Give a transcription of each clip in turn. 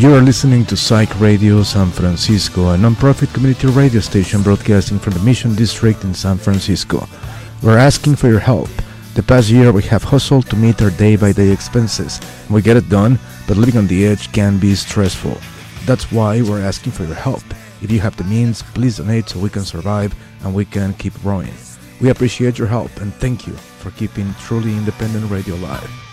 You are listening to Psyched Radio San Francisco, a nonprofit community radio station broadcasting from the Mission District in San Francisco. We're asking for your help. The past year we have hustled to meet our day by day expenses. We get it done, but living on the edge can be stressful. That's why we're asking for your help. If you have the means, please donate so we can survive and we can keep growing. We appreciate your help and thank you for keeping truly independent radio alive.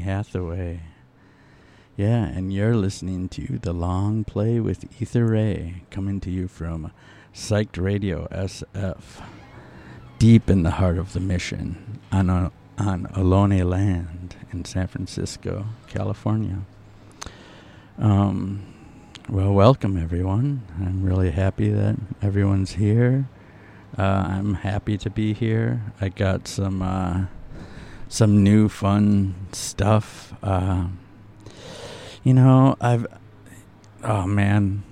Hathaway. Yeah, and you're listening to The Long Play with Ether Ray, coming to you from Psyched Radio SF, deep in the heart of the mission on, a, on Ohlone land in San Francisco, California. Um, well, welcome everyone. I'm really happy that everyone's here. Uh, I'm happy to be here. I got some. Uh, some new fun stuff. Uh, you know, I've oh man,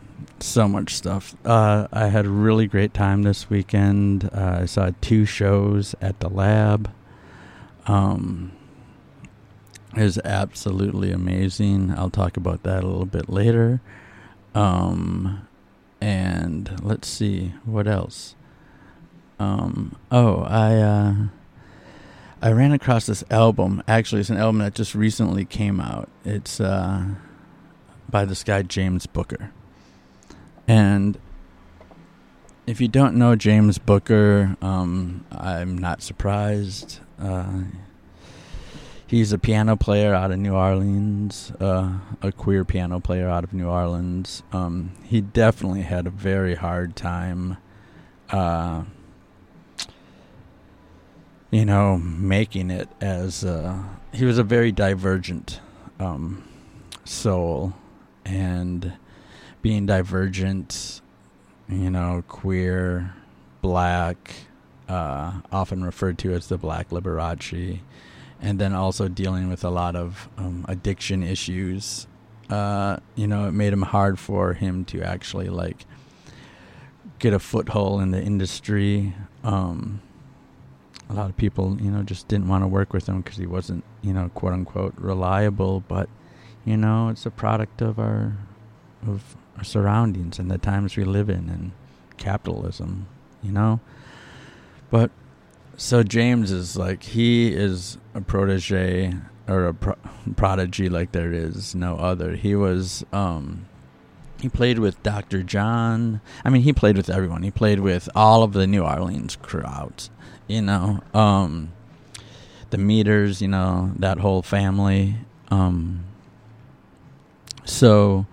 so much stuff. Uh, I had a really great time this weekend. Uh, I saw two shows at the lab. Um, it was absolutely amazing. I'll talk about that a little bit later. Um, and let's see what else. Um, oh, I uh, I ran across this album. Actually, it's an album that just recently came out. It's uh, by this guy James Booker, and if you don't know James Booker, um, I'm not surprised. Uh, he's a piano player out of New Orleans, uh, a queer piano player out of New Orleans. Um, he definitely had a very hard time, uh, you know, making it as uh, he was a very divergent um, soul, and being divergent, you know, queer, black, uh, often referred to as the Black Liberace and then also dealing with a lot of um, addiction issues. Uh, you know, it made him hard for him to actually like get a foothold in the industry. Um, a lot of people, you know, just didn't want to work with him because he wasn't, you know, quote unquote reliable. But you know, it's a product of our of our surroundings and the times we live in and capitalism. You know, but so James is like he is a protege or a pro- prodigy like there is no other. He was um he played with Dr. John. I mean, he played with everyone. He played with all of the New Orleans crowds, you know. Um the meters, you know, that whole family. Um so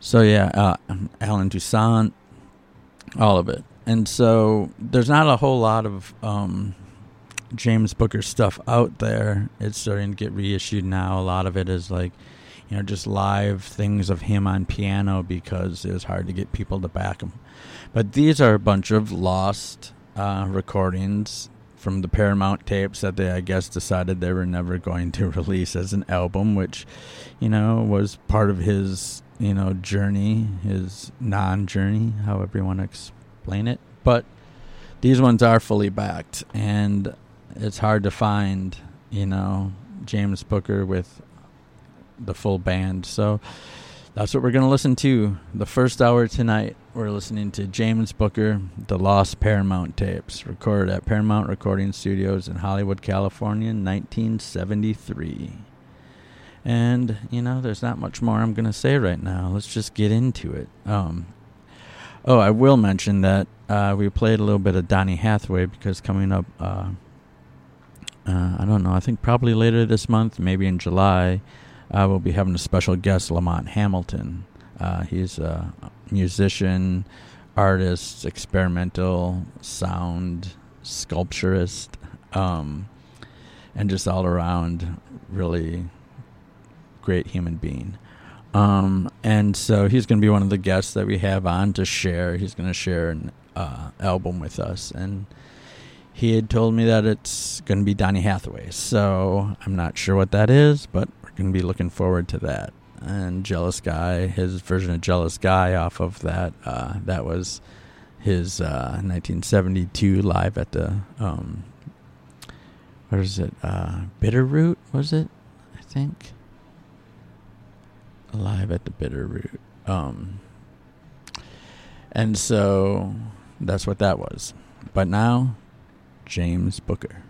so yeah, uh, Allen Toussaint, all of it and so there's not a whole lot of um, James Booker stuff out there. It's starting to get reissued now. A lot of it is like, you know, just live things of him on piano because it was hard to get people to back him. But these are a bunch of lost uh, recordings from the Paramount tapes that they, I guess, decided they were never going to release as an album, which, you know, was part of his, you know, journey, his non journey, however you want to explain it. But these ones are fully backed, and it's hard to find, you know, James Booker with the full band. So that's what we're going to listen to. The first hour tonight, we're listening to James Booker, The Lost Paramount Tapes, recorded at Paramount Recording Studios in Hollywood, California, 1973. And, you know, there's not much more I'm going to say right now. Let's just get into it. Um, Oh, I will mention that uh, we played a little bit of Donny Hathaway because coming up, uh, uh, I don't know, I think probably later this month, maybe in July, uh, we'll be having a special guest, Lamont Hamilton. Uh, he's a musician, artist, experimental sound sculpturist, um, and just all around really great human being. Um, and so he's going to be one of the guests that we have on to share. He's going to share an uh, album with us, and he had told me that it's going to be Donny Hathaway. So I'm not sure what that is, but we're going to be looking forward to that. And Jealous Guy, his version of Jealous Guy off of that, uh, that was his uh, 1972 live at the um, what is it? Uh, Bitterroot was it? I think live at the Bitterroot. Um, and so that's what that was. But now, James Booker.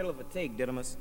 Middle of a take, Didymus.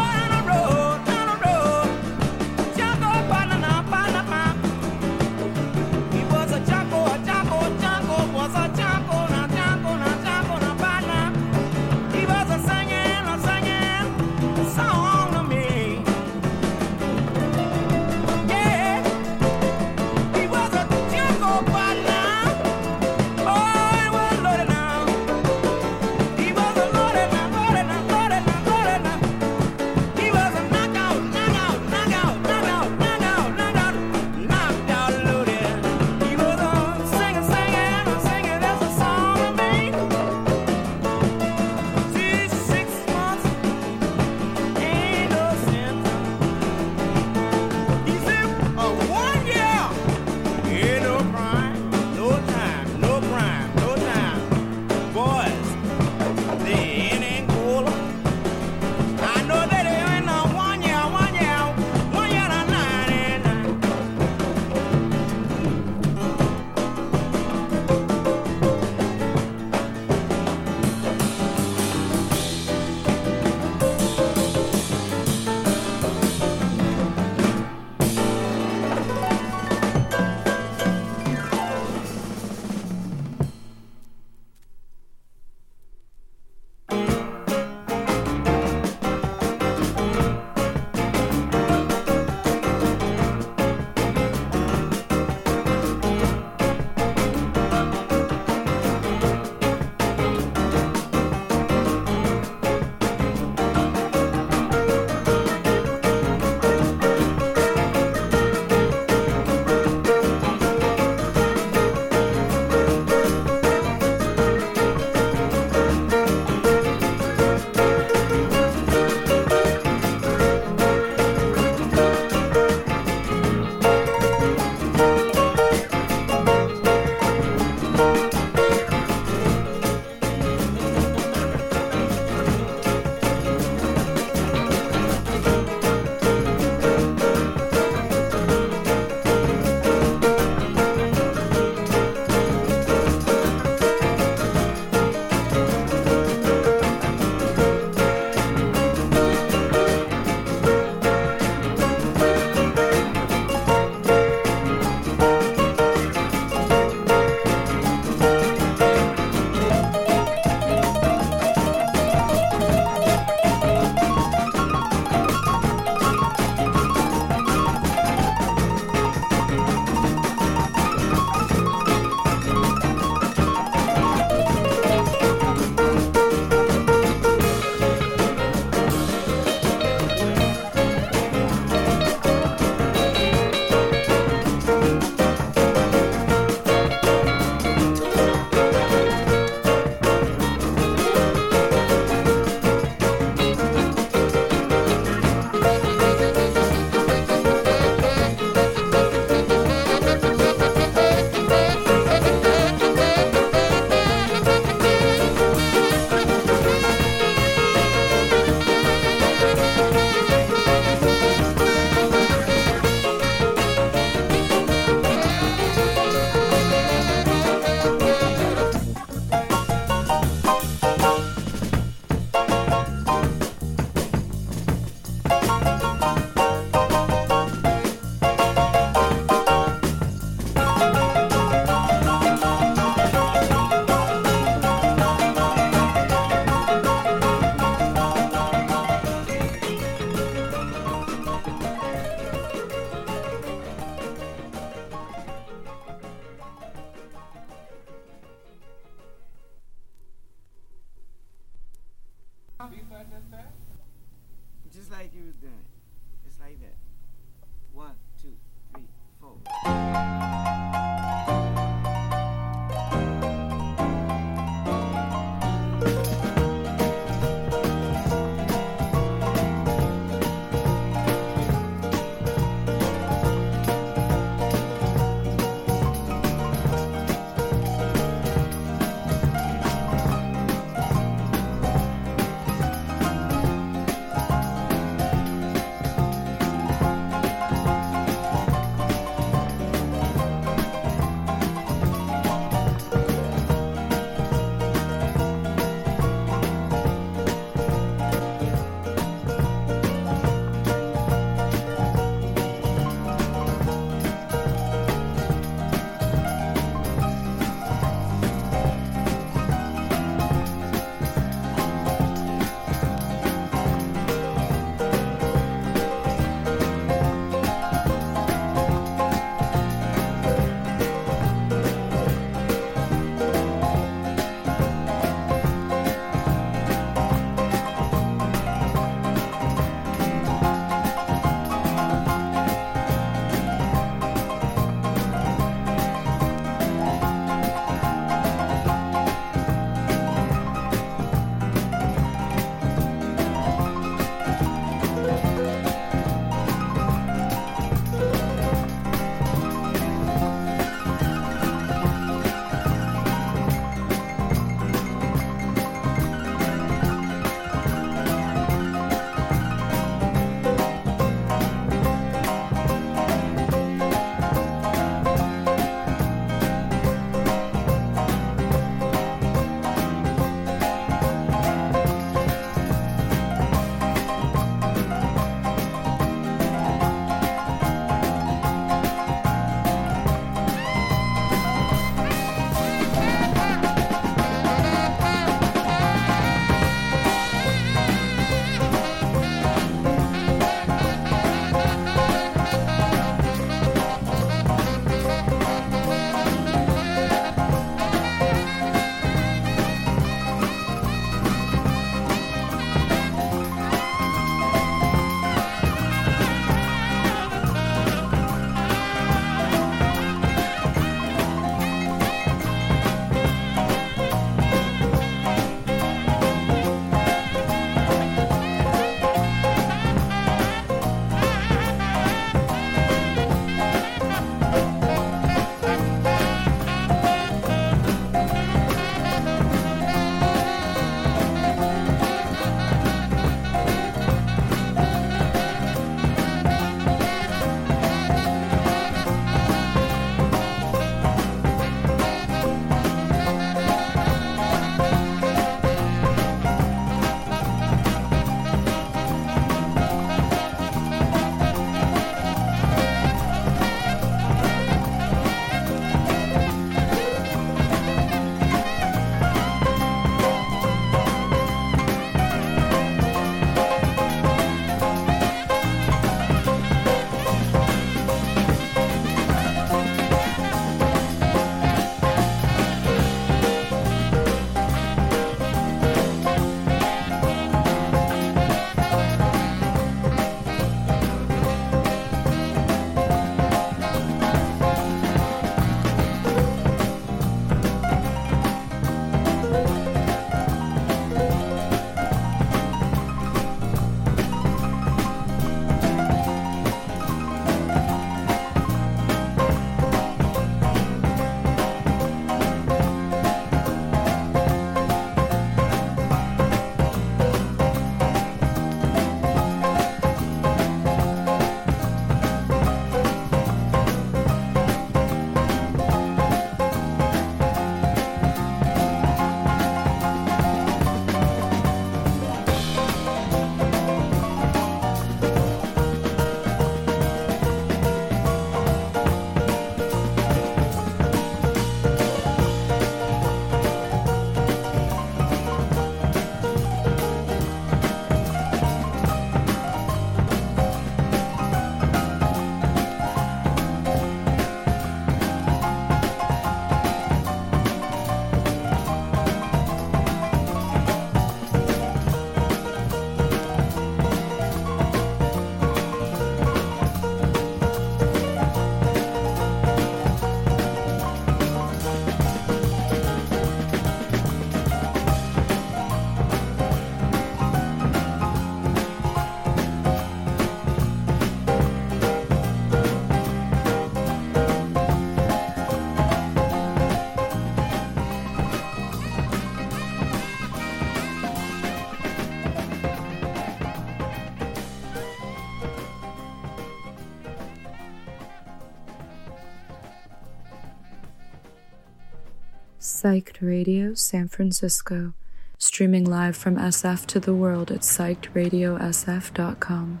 Psyched Radio San Francisco, streaming live from SF to the world at psychedradiosf.com.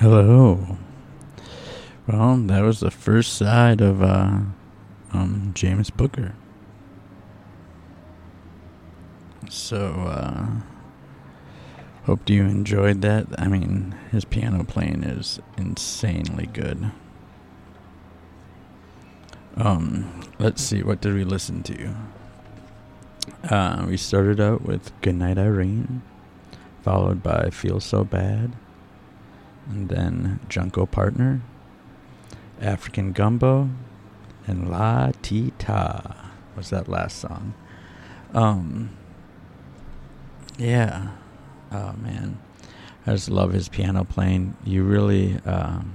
Hello. Well, that was the first side of uh, um, James Booker. So, uh, hope you enjoyed that. I mean, his piano playing is insanely good. Um, let's see, what did we listen to? Uh, we started out with Goodnight Irene, followed by Feel So Bad, and then Junko Partner, African Gumbo, and La Tita was that last song. Um, yeah. Oh man, I just love his piano playing. You really. Um,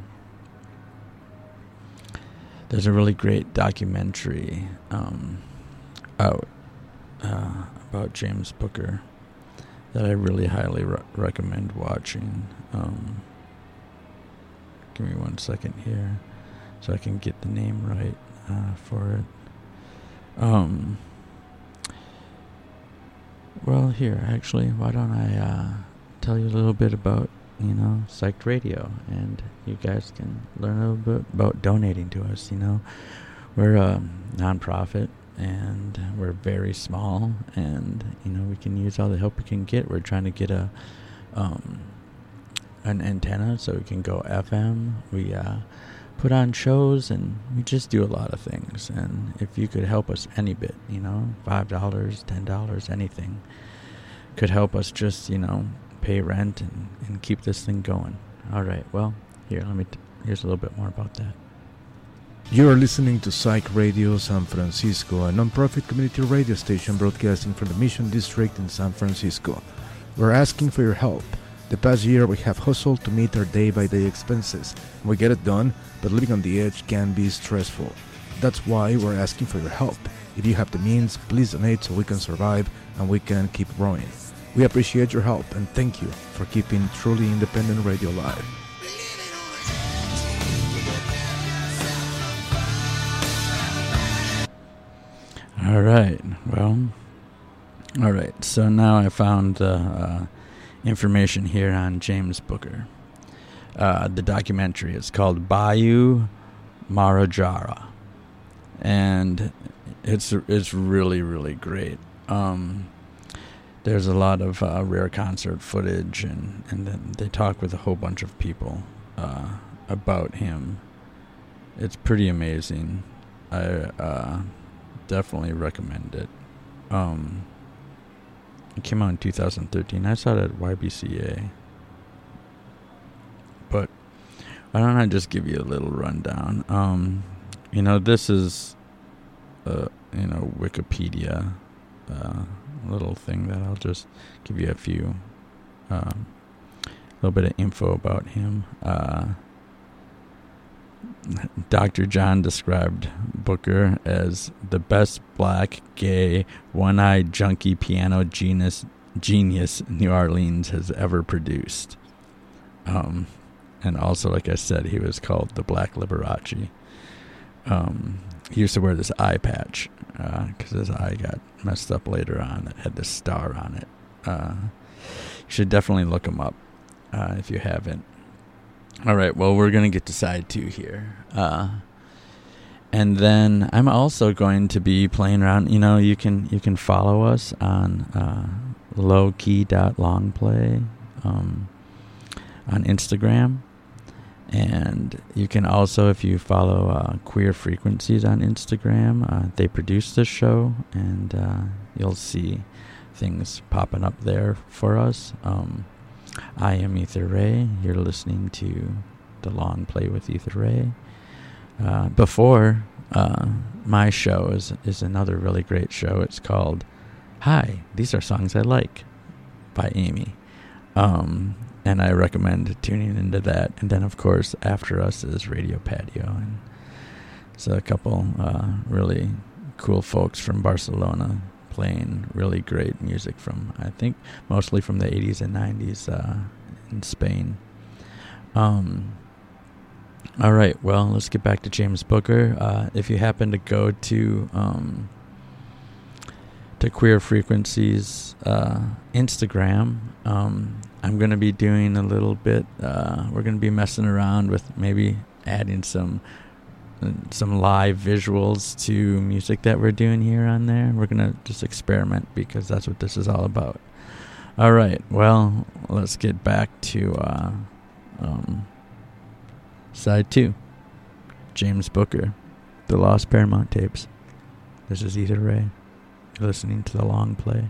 there's a really great documentary um, out uh, about James Booker that I really highly re- recommend watching. Um, give me one second here so I can get the name right uh, for it. Um, well, here, actually, why don't I uh, tell you a little bit about you know, Psyched Radio, and you guys can learn a little bit about donating to us. You know, we're a nonprofit, and we're very small, and you know, we can use all the help we can get. We're trying to get a um, an antenna so we can go FM. We uh, put on shows, and we just do a lot of things. And if you could help us any bit, you know, five dollars, ten dollars, anything could help us just you know pay rent and, and keep this thing going. All right, well, here, let me, t- here's a little bit more about that. You are listening to Psyched Radio San Francisco, a non-profit community radio station broadcasting from the Mission District in San Francisco. We're asking for your help. The past year we have hustled to meet our day-by-day expenses. We get it done, but living on the edge can be stressful. That's why we're asking for your help. If you have the means, please donate so we can survive and we can keep growing. We appreciate your help and thank you for keeping truly independent radio alive. All right. Well, all right. So now I found uh, information here on James Booker. Uh, the documentary is called Bayou Maharajah, and it's it's really really great. Um, there's a lot of uh, rare concert footage, and, and then they talk with a whole bunch of people uh, about him. It's pretty amazing. I uh, definitely recommend it. Um, it came out in 2013. I saw it at YBCA. But why don't I just give you a little rundown? Um, you know, this is, uh, you know, Wikipedia. Uh, little thing that I'll just give you a few, um, a little bit of info about him. Uh, Dr. John described Booker as the best black, gay, one eyed junkie piano genius, genius New Orleans has ever produced. Um, and also, like I said, he was called the Black Liberace. Um, he used to wear this eye patch because uh, his eye got messed up later on that had this star on it. Uh, you should definitely look him up uh, if you haven't. All right, well, we're going to get to side two here. Uh, and then I'm also going to be playing around. You know, you can you can follow us on uh, lowkey.longplay um, on Instagram. And you can also, if you follow uh, Queer Frequencies on Instagram, uh, they produce this show, and uh, you'll see things popping up there for us. Um, I am Ether Ray. You're listening to the Long Play with Ether Ray. Uh, before uh, my show is is another really great show. It's called "Hi, These Are Songs I Like" by Amy. Um, and I recommend tuning into that. And then, of course, after us is Radio Patio, and so a couple uh, really cool folks from Barcelona playing really great music from I think mostly from the 80s and 90s uh, in Spain. Um, All right, well, let's get back to James Booker. Uh, if you happen to go to um, to Queer Frequencies uh, Instagram, um, I'm going to be doing a little bit. Uh, we're going to be messing around with maybe adding some some live visuals to music that we're doing here on there. We're going to just experiment because that's what this is all about. All right, well, let's get back to uh, um, side two James Booker, The Lost Paramount Tapes. This is Ether Ray. Listening to the long play.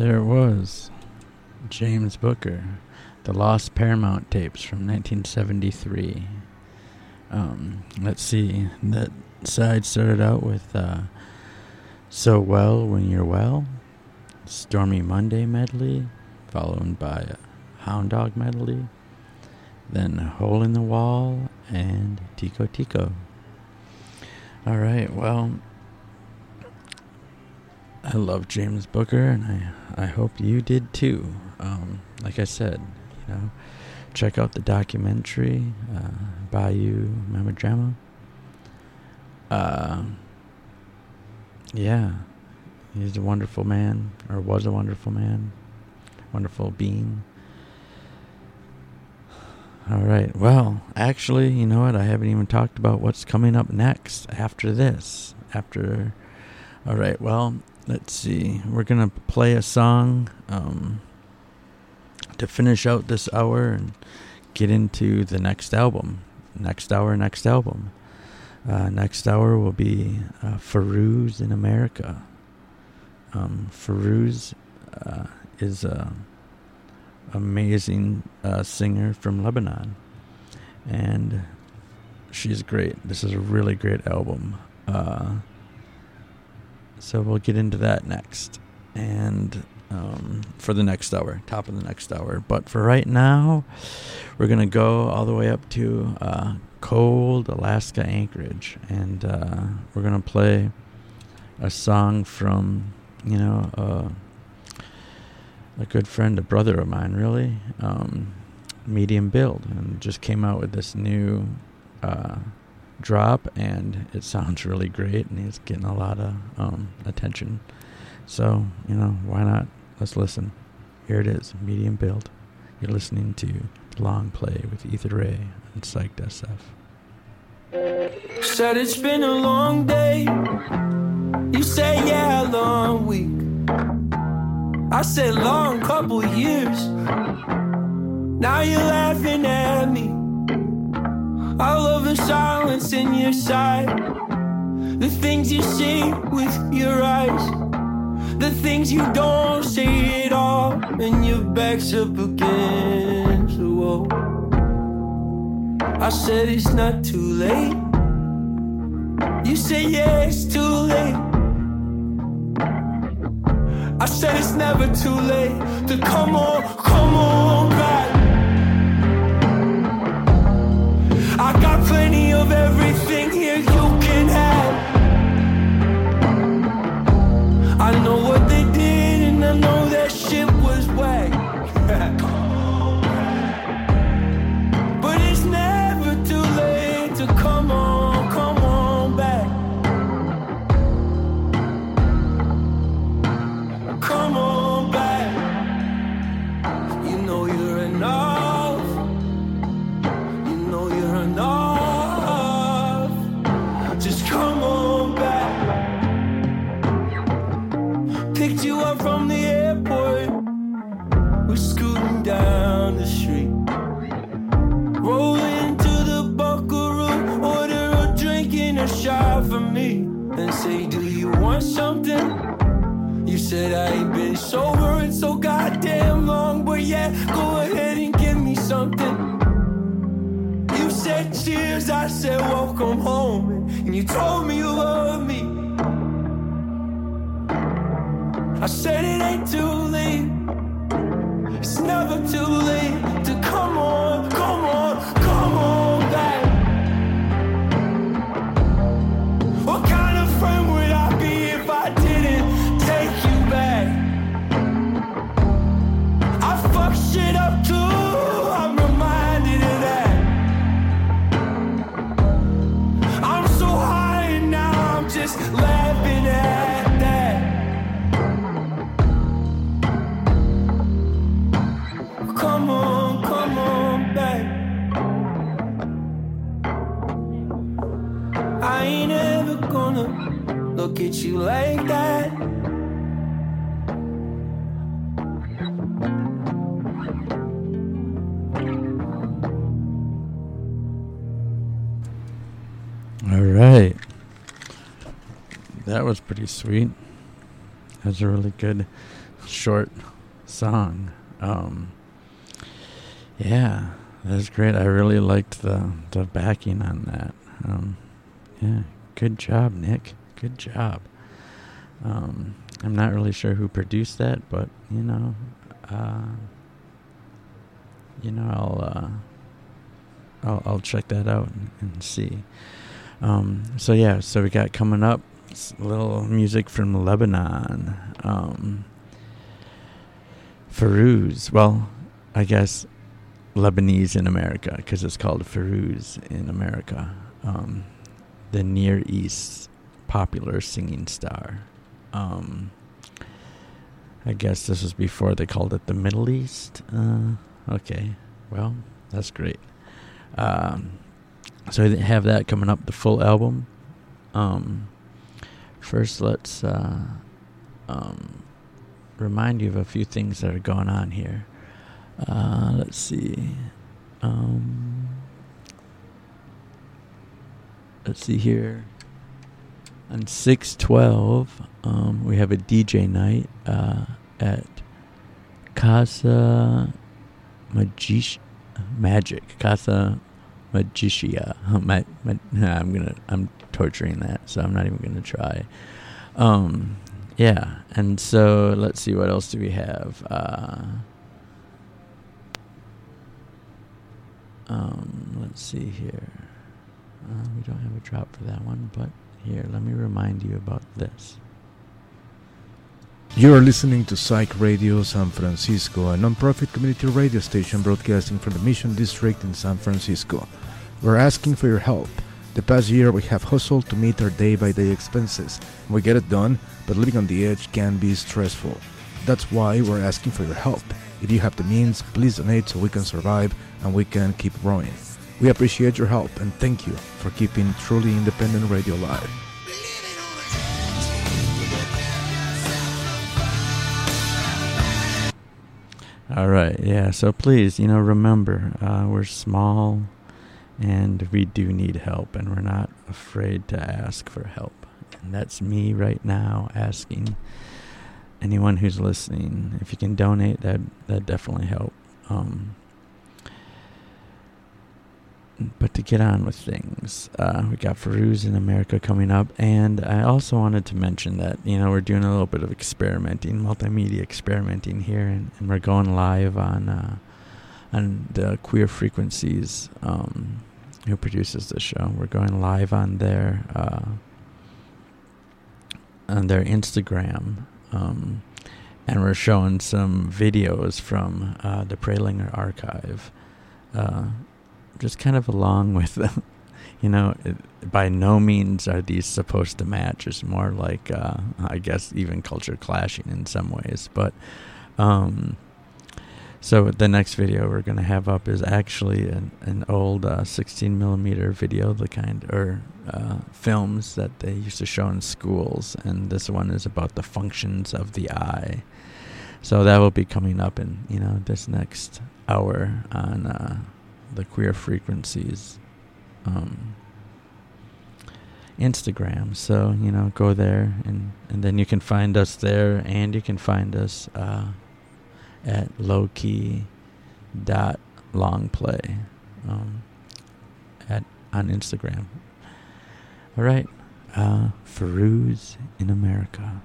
There it was. James Booker. The Lost Paramount tapes from 1973. Um, let's see. That side started out with uh, So Well When You're Well, Stormy Monday medley, followed by Hound Dog medley, then Hole in the Wall, and Tico Tico. All right, well, I love James Booker, and I, I hope you did too. Um, like I said, you know, check out the documentary, uh, Bayou Maharajah. Uh, yeah, he's a wonderful man, or was a wonderful man, wonderful being. All right. Well, actually, you know what? I haven't even talked about what's coming up next after this. After. All right. Well, let's see. We're to play a song um, to finish out this hour and get into the next album. Next hour, next album. Uh, next hour will be uh, Fairuz in America. Um, Fairuz uh, is a amazing uh, singer from Lebanon, and she's great. This is a really great album. So we'll get into that next, and um, for the next hour, top of the next hour. But for right now, we're gonna go all the way up to uh, cold Alaska Anchorage, and uh, we're gonna play a song from you know uh, a good friend, a brother of mine, really, um, Medium Build, and just came out with this new uh, drop, and it sounds really great, and he's getting a lot of um, attention. So you know, why not? Let's listen. Here it is, Medium Build. You're listening to the Long Play with Ether Ray and Psyched SF. Said it's been a long day. You say, yeah, a long week. I said, long couple years. Now you're laughing at me. I love the silence in your side. The things you see with your eyes. The things you don't see at all. And your back's up against the wall. I said it's not too late. You say yeah, it's too late. I said it's never too late to come on, come on back. Plenty of everything here you can have. I know what they did, and I know that shit was whack. said I ain't been sober in so goddamn long, but yeah, go ahead and give me something. You said cheers, I said welcome home, and you told me you love me. I said it ain't too late. It's never too late to come on, come on, look at you like that. All right. That was pretty sweet. That's a really good short song. Um, yeah, that's great. I really liked the the backing on that. Um, yeah, good job, Nick. Good job. Um, I'm not really sure who produced that, but you know, uh, you know, I'll, uh, I'll I'll check that out and, and see. Um, so yeah, so we got coming up a little music from Lebanon. Um, Fairuz. Well, I guess Lebanese in America because it's called Fairuz in America. Um, the Near East popular singing star. Um, I guess this was before they called it the Middle East. Uh, okay, well, that's great. Um, so they have that coming up, the full album. Um, first, let's uh, um, remind you of a few things that are going on here. Uh, let's see. Um, let's see here. On 612, um, we have a DJ night uh, at Casa Magic, Magic Casa Magicia. Ma- ma- I'm gonna I'm torturing that, so I'm not even gonna try. Um, yeah, and so let's see what else do we have. Uh, um, let's see here. Uh, we don't have a drop for that one, but here, let me remind you about this. You are listening to Psyched Radio San Francisco, a nonprofit community radio station broadcasting from the Mission District in San Francisco. We're asking for your help. The past year, we have hustled to meet our day by day expenses. We get it done, but living on the edge can be stressful. That's why we're asking for your help. If you have the means, please donate so we can survive and we can keep growing. We appreciate your help and thank you for keeping truly independent radio alive. All right, yeah. So please, you know, remember, uh, we're small, and we do need help, and we're not afraid to ask for help. And that's me right now asking anyone who's listening if you can donate. That that definitely help. Um, but to get on with things, uh, we got Fairuz in America coming up, and I also wanted to mention that you know we're doing a little bit of experimenting, multimedia experimenting here, and, and we're going live on uh, on the Queer Frequencies, um, who produces the show. We're going live on their uh, on their Instagram, um, and we're showing some videos from uh, the Prelinger archive. Uh, just kind of along with them. You know, it, by no means are these supposed to match. It's more like, uh, I guess, even culture clashing in some ways. But, um, so the next video we're going to have up is actually an, an old uh, 16 millimeter video, the kind, or uh, films that they used to show in schools. And this one is about the functions of the eye. So that will be coming up in, you know, this next hour on, uh, the queer frequencies um, Instagram. So you know, go there and and then you can find us there, and you can find us uh, at lowkey dot long play um, at on Instagram. All right, uh, Fairuz in America.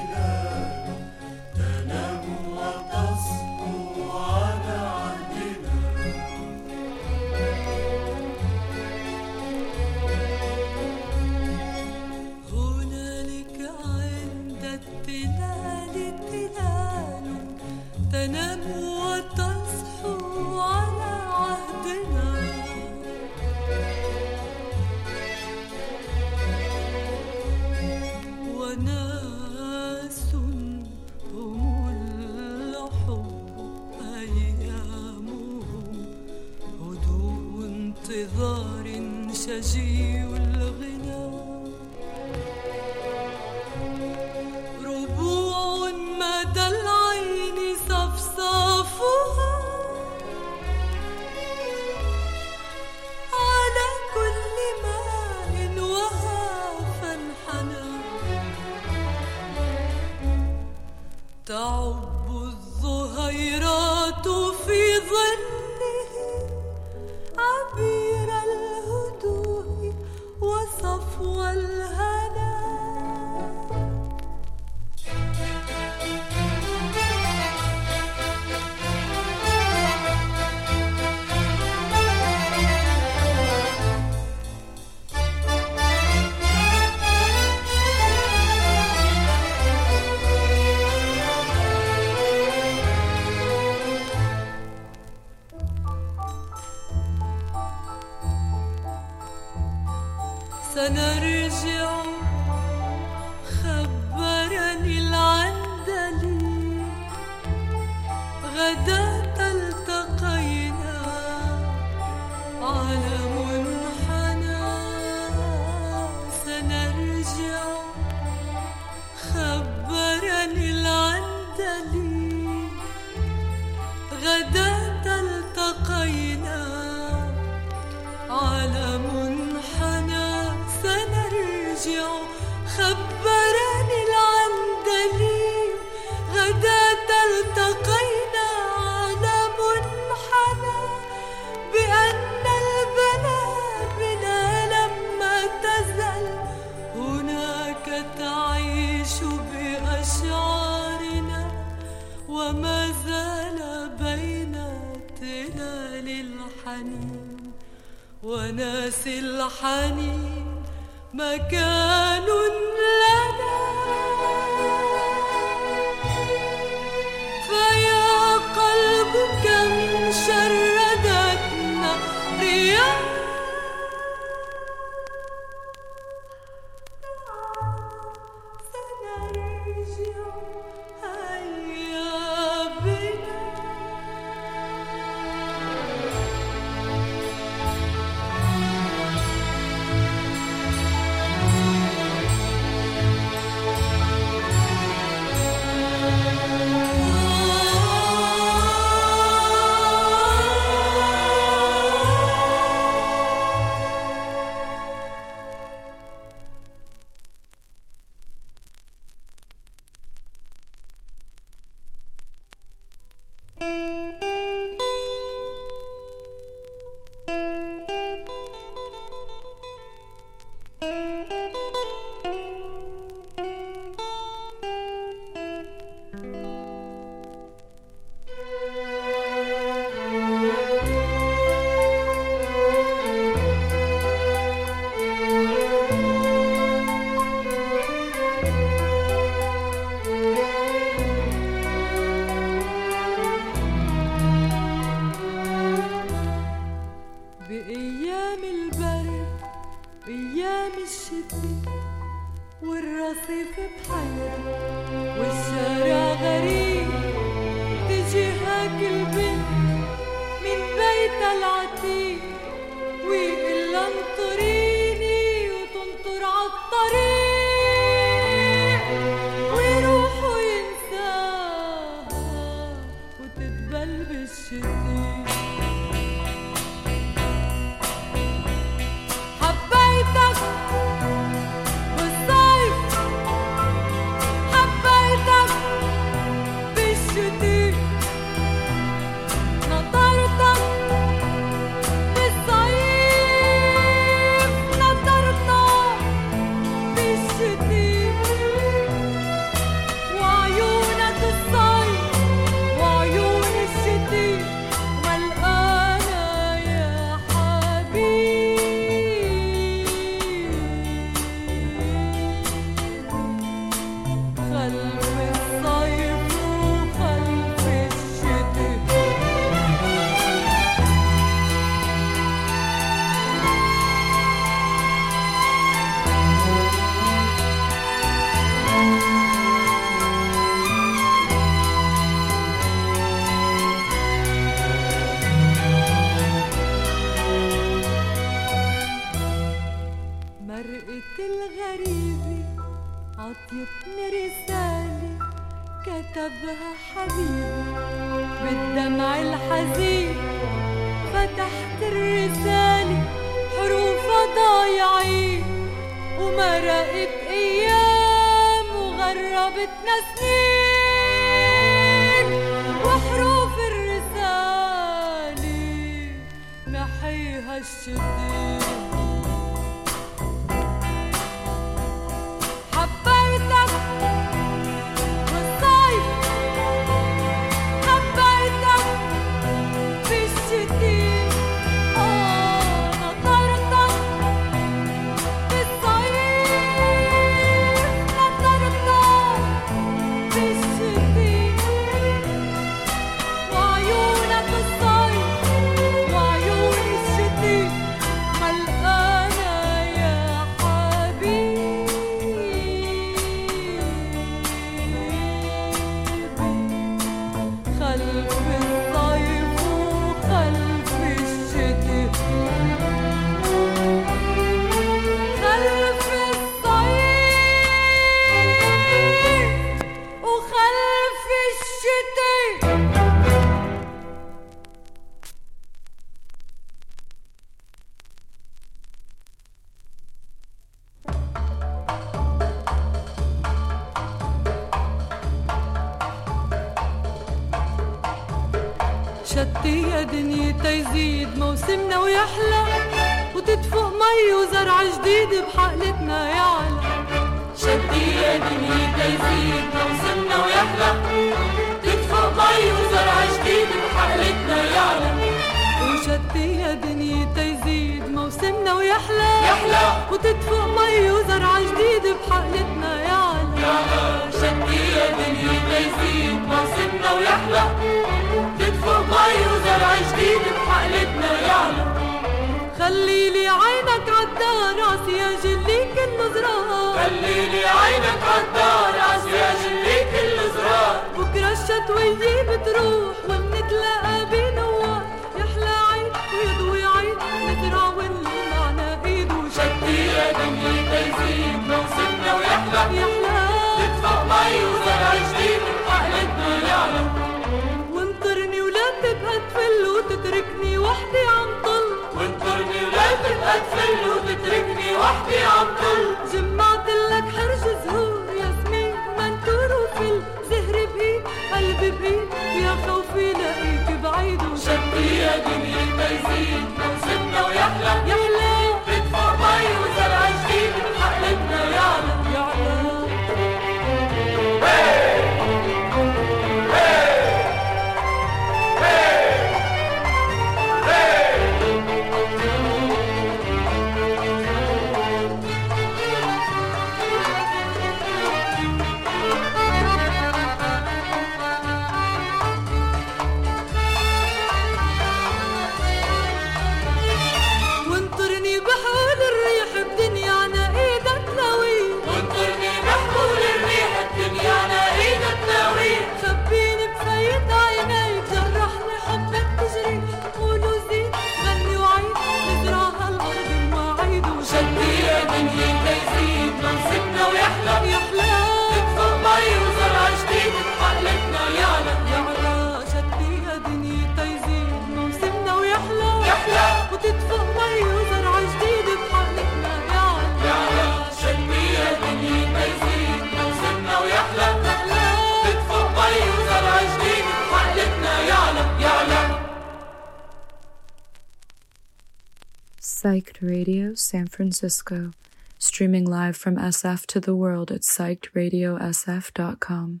Francisco, streaming live from SF to the world at psychedradiosf.com.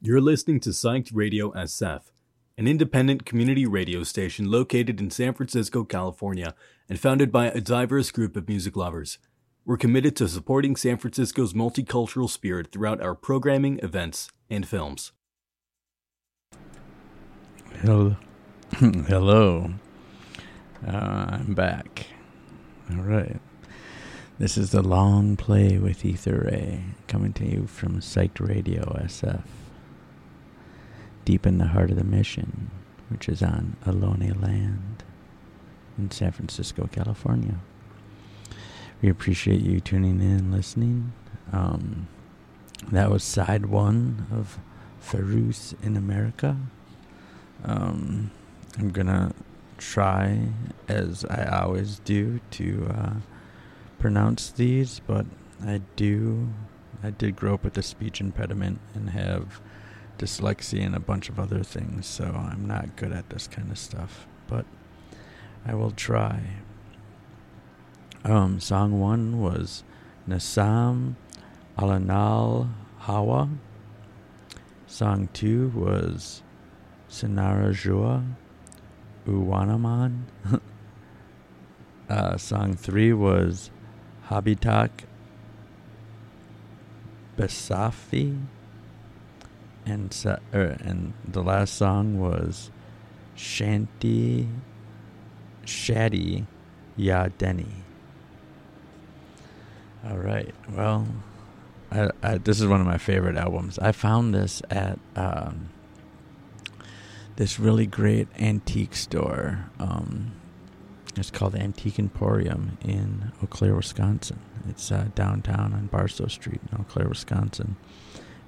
You're listening to Psyched Radio SF, an independent community radio station located in San Francisco, California, and founded by a diverse group of music lovers. We're committed to supporting San Francisco's multicultural spirit throughout our programming, events, and films. Hello. Hello. Uh, I'm back. All right. This is the long play with Ether Ray, coming to you from Psyched Radio SF, deep in the heart of the mission, which is on Ohlone Land in San Francisco, California. We appreciate you tuning in and listening. Um, that was side one of Fairuz in America. Um, I'm gonna try, as I always do, to uh, pronounce these, but I do. I did grow up with a speech impediment and have dyslexia and a bunch of other things, so I'm not good at this kind of stuff. But I will try. Um, song one was Nasam Alanal Hawa. Song two was Sinara Jua Uwanaman. uh, song three was Habitak Besafi. And, sa- er, and the last song was Shanti Shadi Yadeni. All right. Well, I, I, this is one of my favorite albums. I found this at um, this really great antique store. Um, it's called Antique Emporium in Eau Claire, Wisconsin. It's uh, downtown on Barstow Street in Eau Claire, Wisconsin.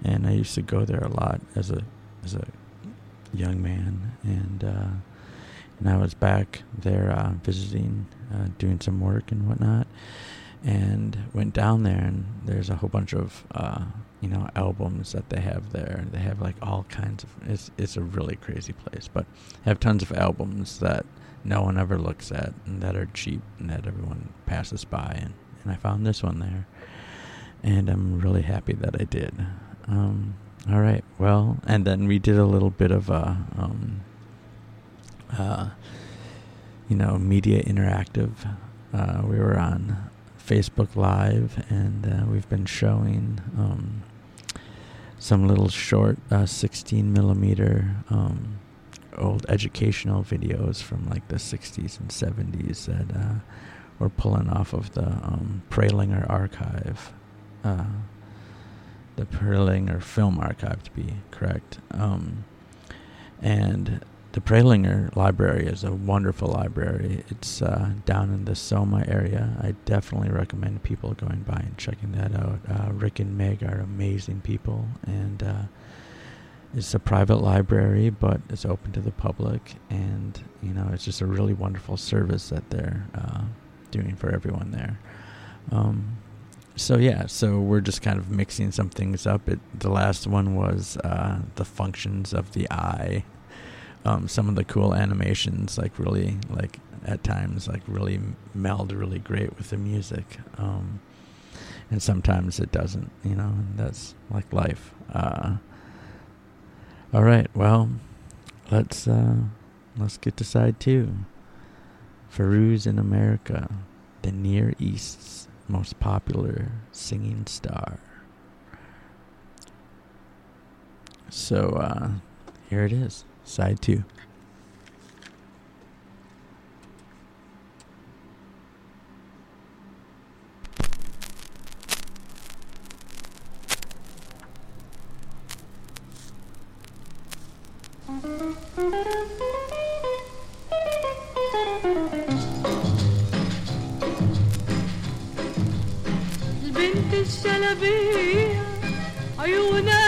And I used to go there a lot as a as a young man, and uh, and I was back there uh, visiting, uh, doing some work and whatnot, and went down there, and there's a whole bunch of uh, you know albums that they have there. They have like all kinds of. It's it's a really crazy place, but have tons of albums that no one ever looks at and that are cheap and that everyone passes by, and and I found this one there, and I'm really happy that I did. Um, all right. Well, and then we did a little bit of a, um, uh, you know, media interactive. Uh, we were on Facebook Live, and uh, we've been showing um, some little short uh, 16 millimeter um, old educational videos from like the 60s and 70s that uh, we're pulling off of the um, Prelinger archive. Uh, the Prelinger Film Archive, to be correct. Um, and the Prelinger Library is a wonderful library. It's uh, down in the Soma area. I definitely recommend people going by and checking that out. Uh, Rick and Meg are amazing people, and uh, it's a private library, but it's open to the public. And you know, it's just a really wonderful service that they're uh, doing for everyone there. Um, so yeah, so we're just kind of mixing some things up. It, the last one was uh, the functions of the eye. Um, some of the cool animations, like really, like at times, like really meld really great with the music. Um, and sometimes it doesn't, you know, and that's like life. Uh, all right, well, let's uh, let's get to side two. Fairuz in America, the Near East's most popular singing star. So uh, here it is, side two. البنت الشلبية عيونها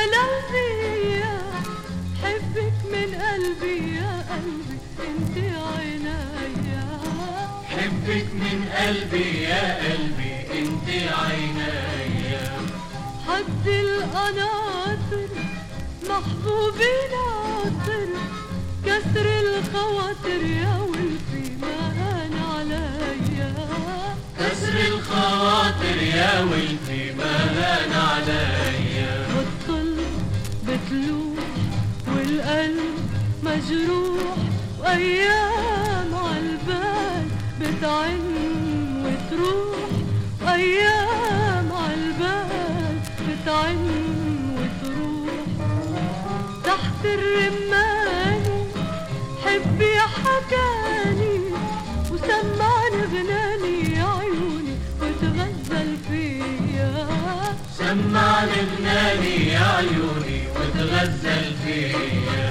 حبك من قلبي يا قلبي انت عينيا. حد القناطر محبوبي ناطر كسر الخواطر يا ولفي ما هان عليا. كسر الخواطر يا ولفي ما هان عليا. والطل بتلوح والقلب مجروح وأيام بتعن وتروح وايام عالبال بتعن وتروح. تحت الرماني حبي حكاني وسمعني غناني يا عيوني وتغزل فيا. سمعني غناني يا عيوني وتغزل فيا.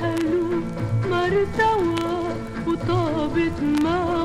حلو مرتوى وطابت معه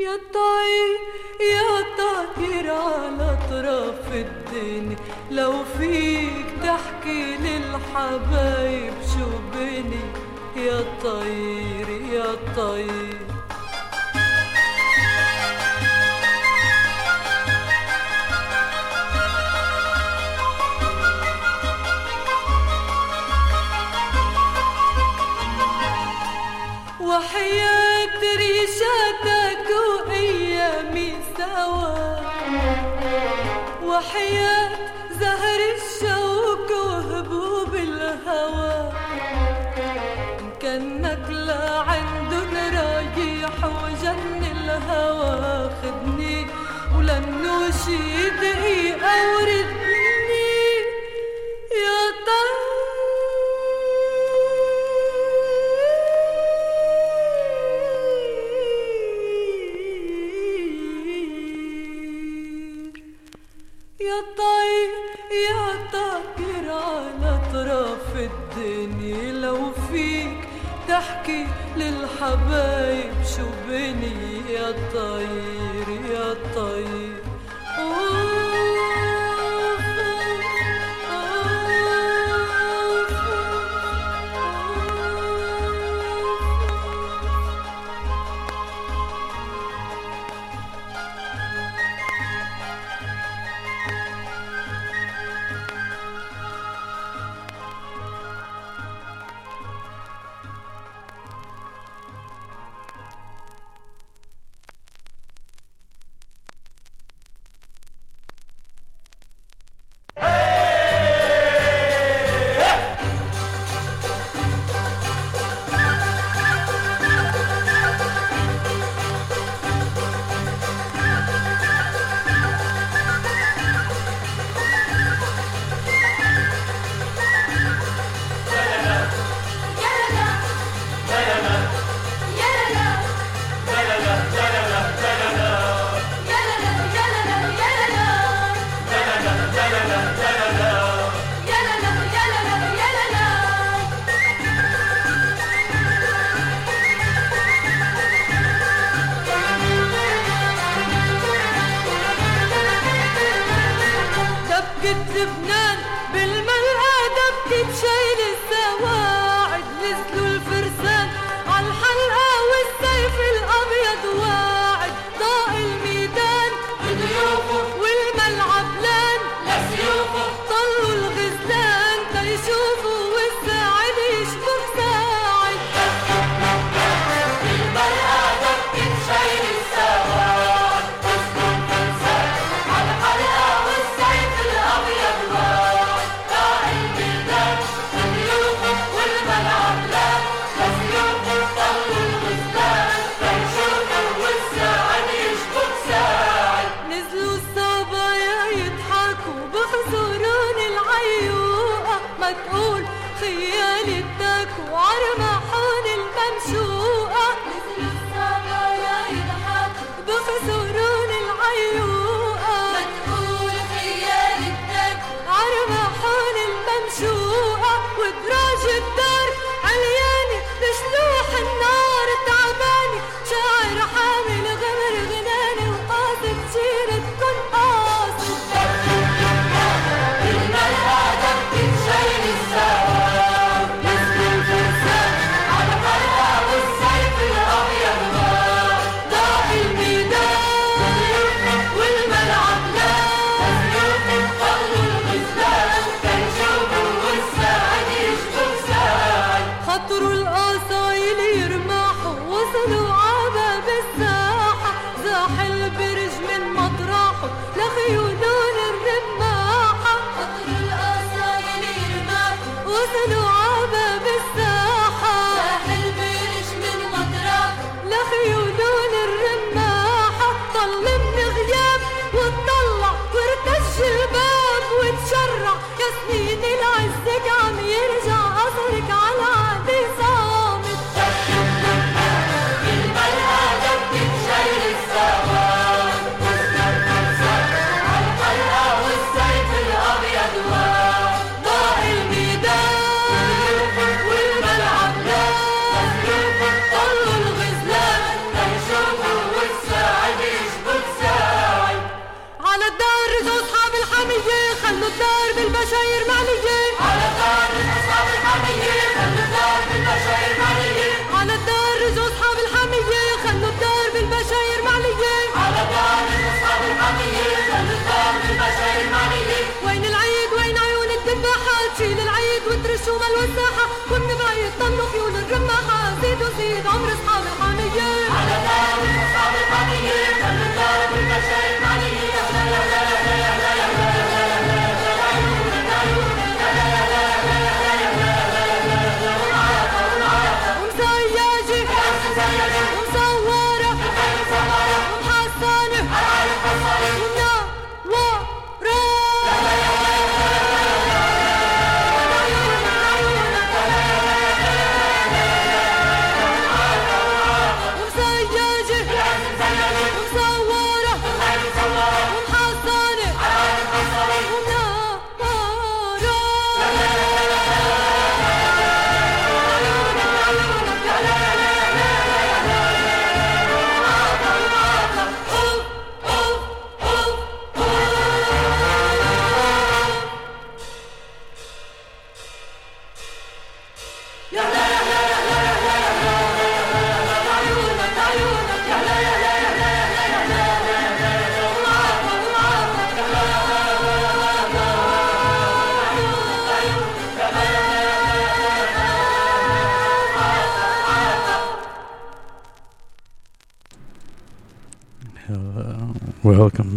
يا طير يا طاير على أطراف الدنيا. لو فيك تحكي للحبايب شو بني. يا طير يا طير. وحياة وحياة زهر الشوك وهبوب الهوى. إن كانك لعندن رايح وجن الهوى. خدني ولنو شي دقيقة وردني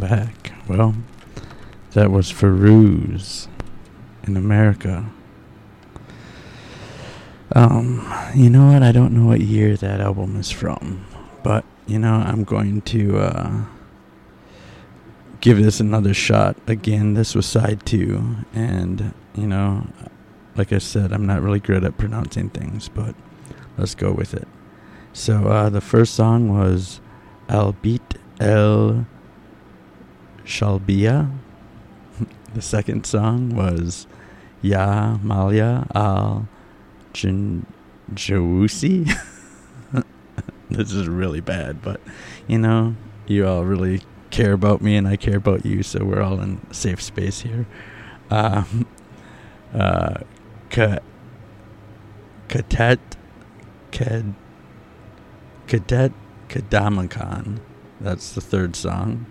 back. Well, that was Fairuz in America. Um, you know what? I don't know what year that album is from, but you know, I'm going to uh, give this another shot. Again, this was side two, and you know, like I said, I'm not really good at pronouncing things, but let's go with it. So uh, the first song was Albit El Shalbia. The second song was Ya Malia Al Jin Jawusi. this is really bad, but you know, you all really care about me and I care about you, so we're all in safe space here. Um, uh, Ka- Katet Ked Cadet Kadamakan. That's the third song.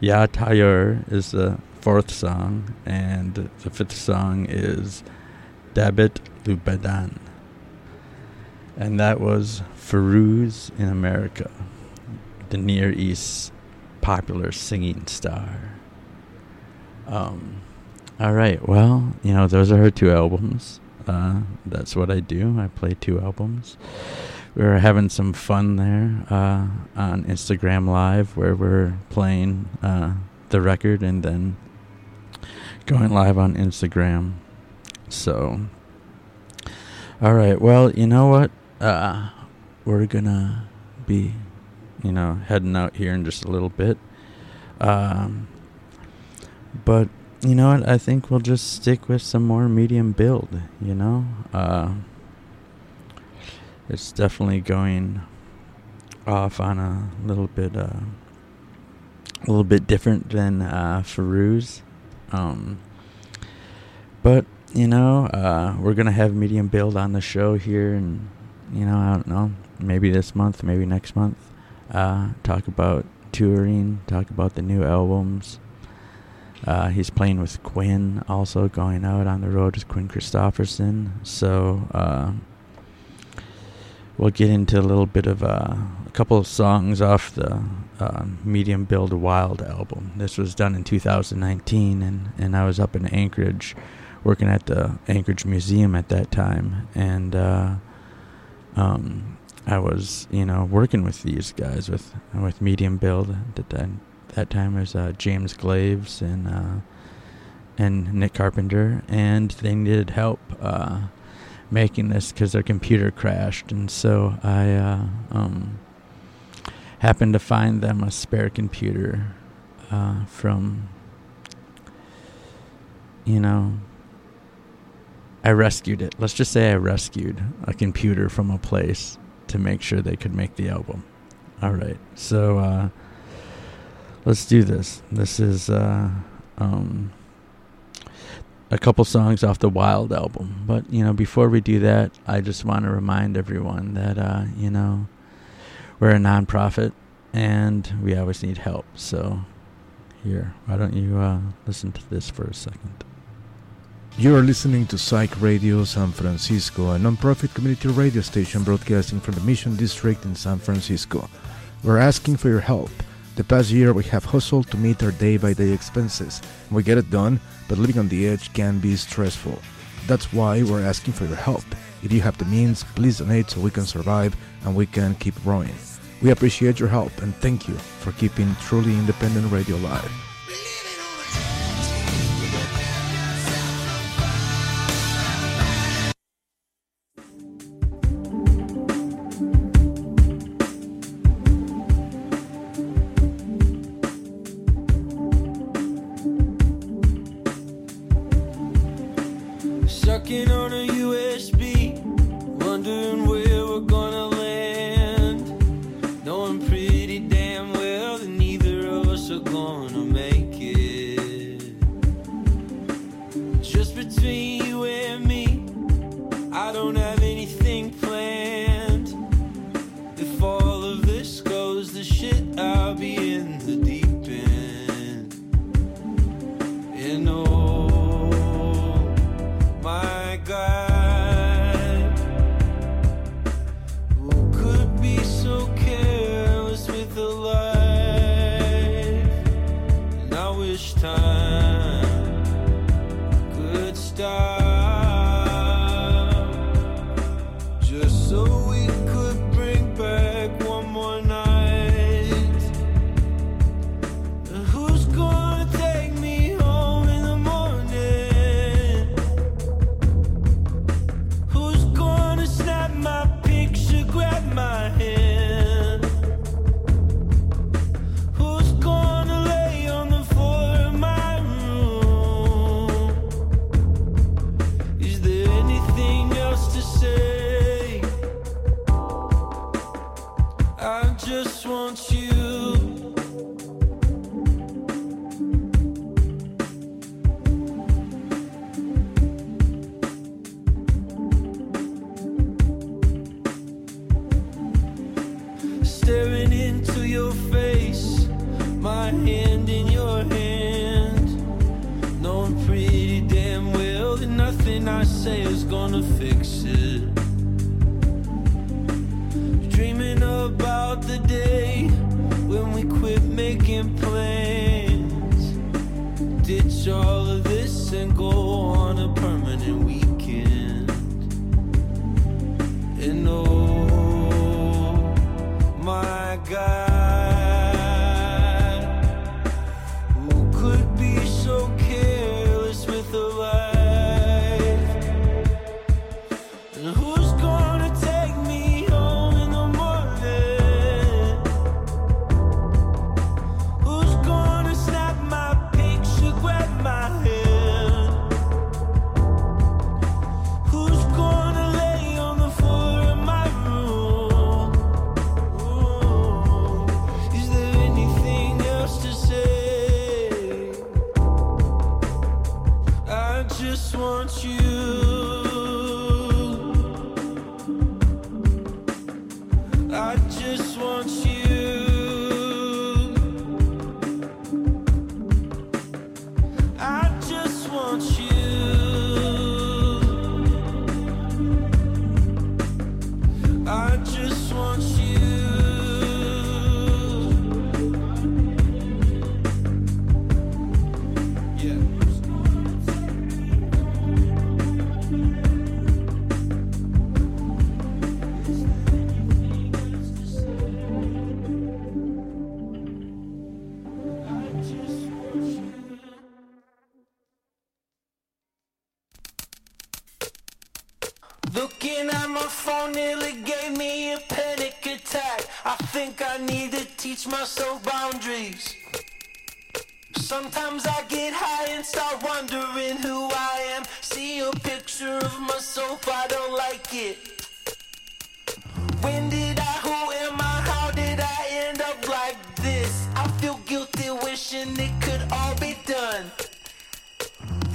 Ya Tayur is the fourth song, and the fifth song is Dabit Lubadan. And that was Fairuz in America, the Near East popular singing star. Um, all right, well, you know, those are her two albums. Uh, that's what I do. I play two albums we were having some fun there uh, on Instagram Live where we're playing uh, the record and then going live on Instagram. So, all right. Well, you know what? Uh, we're gonna be, you know, heading out here in just a little bit. Um, but you know what? I think we'll just stick with some more medium build. You know. Uh, it's definitely going off on a little bit uh, a little bit different than uh, Fairuz. Um, but you know, uh, we're gonna have medium build on the show here, and you know, I don't know, maybe this month, maybe next month. Uh, talk about touring, talk about the new albums. Uh, he's playing with Quinn, also going out on the road with Quinn Christopherson. So uh, we'll get into a little bit of uh, a couple of songs off the uh, Medium Build Wild album. This was done in 2019, and, and I was up in Anchorage working at the Anchorage Museum at that time. And uh, um, I was, you know, working with these guys with with Medium Build. At that, that time was uh, James Glaves and uh, and Nick Carpenter, and they needed help uh, making this because their computer crashed, and so I uh, um, happened to find them a spare computer uh, from, you know, I rescued it. Let's just say I rescued a computer from a place to make sure they could make the album. All right, so uh, let's do this. This is uh, um, a couple songs off the Wild album. But, you know, before we do that, I just want to remind everyone that, uh, you know, we're a nonprofit and we always need help. So, here, why don't you uh, listen to this for a second? You are listening to Psyched Radio San Francisco, a non-profit community radio station broadcasting from the Mission District in San Francisco. We're asking for your help. The past year we have hustled to meet our day-by-day expenses. We get it done, but living on the edge can be stressful. That's why we're asking for your help. If you have the means, please donate so we can survive and we can keep growing. We appreciate your help and thank you for keeping truly independent radio alive.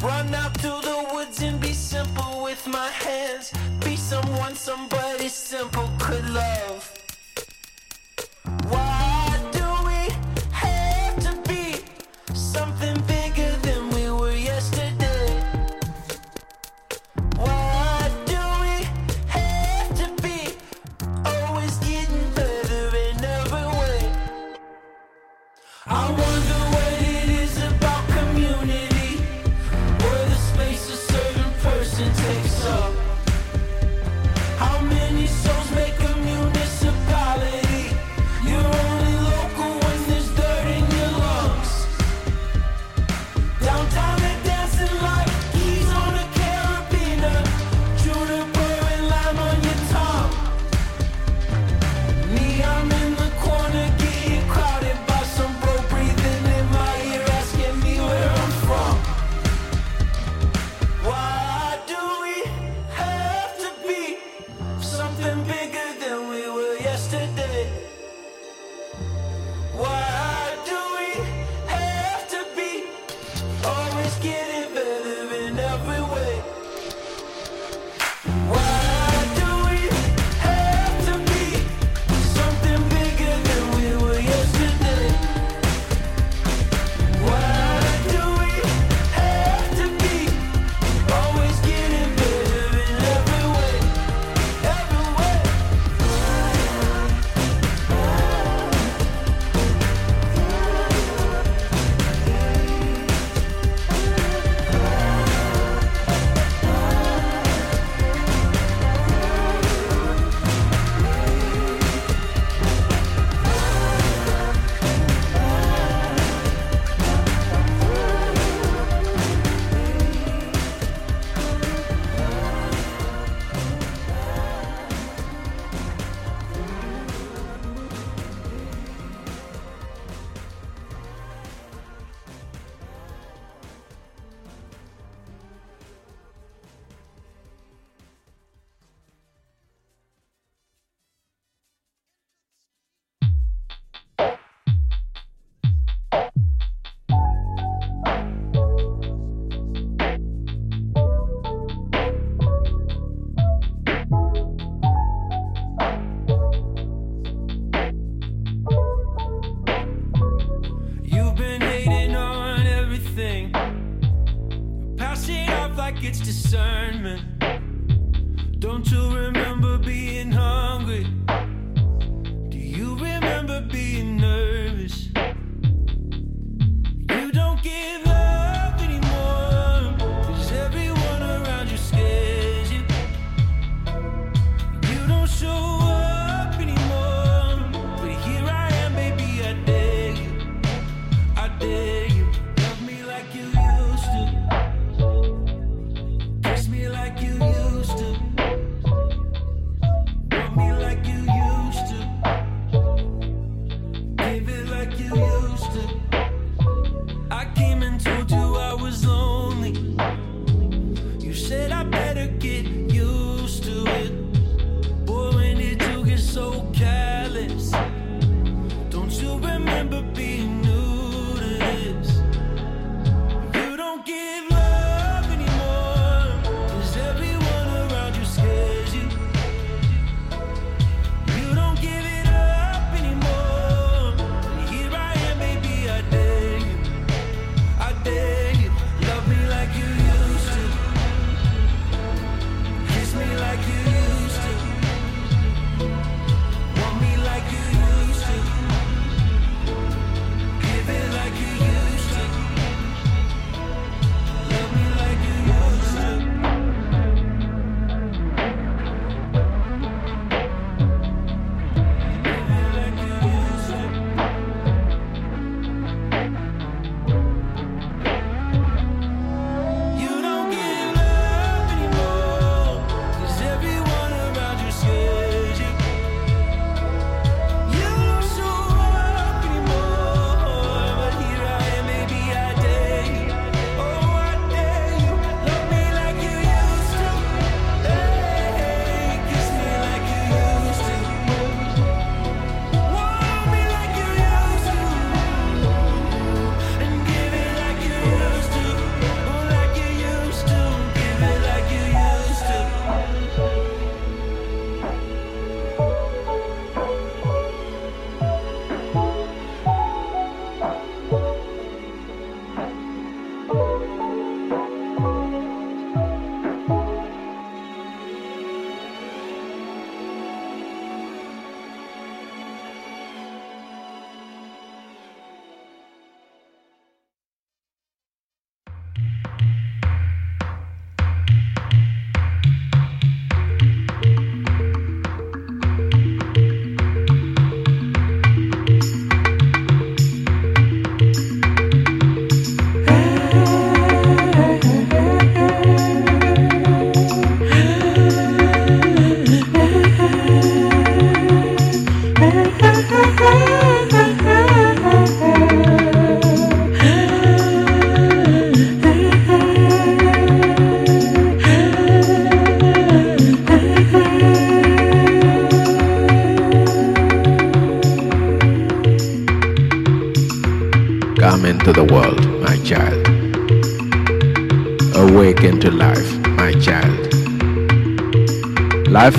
Run out through the woods and be simple with my hands. Be someone somebody simple could love.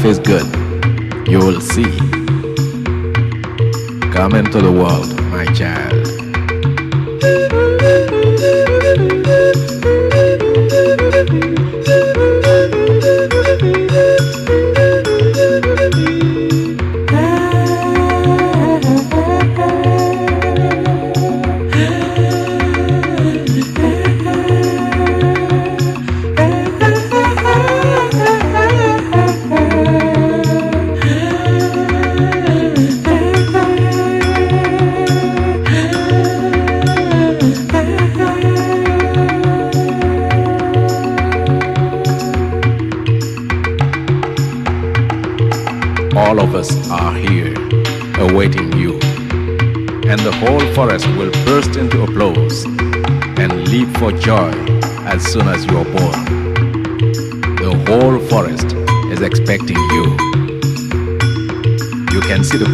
is good. You will see. Come into the world. all of us are here, awaiting you. And the whole forest will burst into applause and leap for joy as soon as you are born. The whole forest is expecting you. You can see the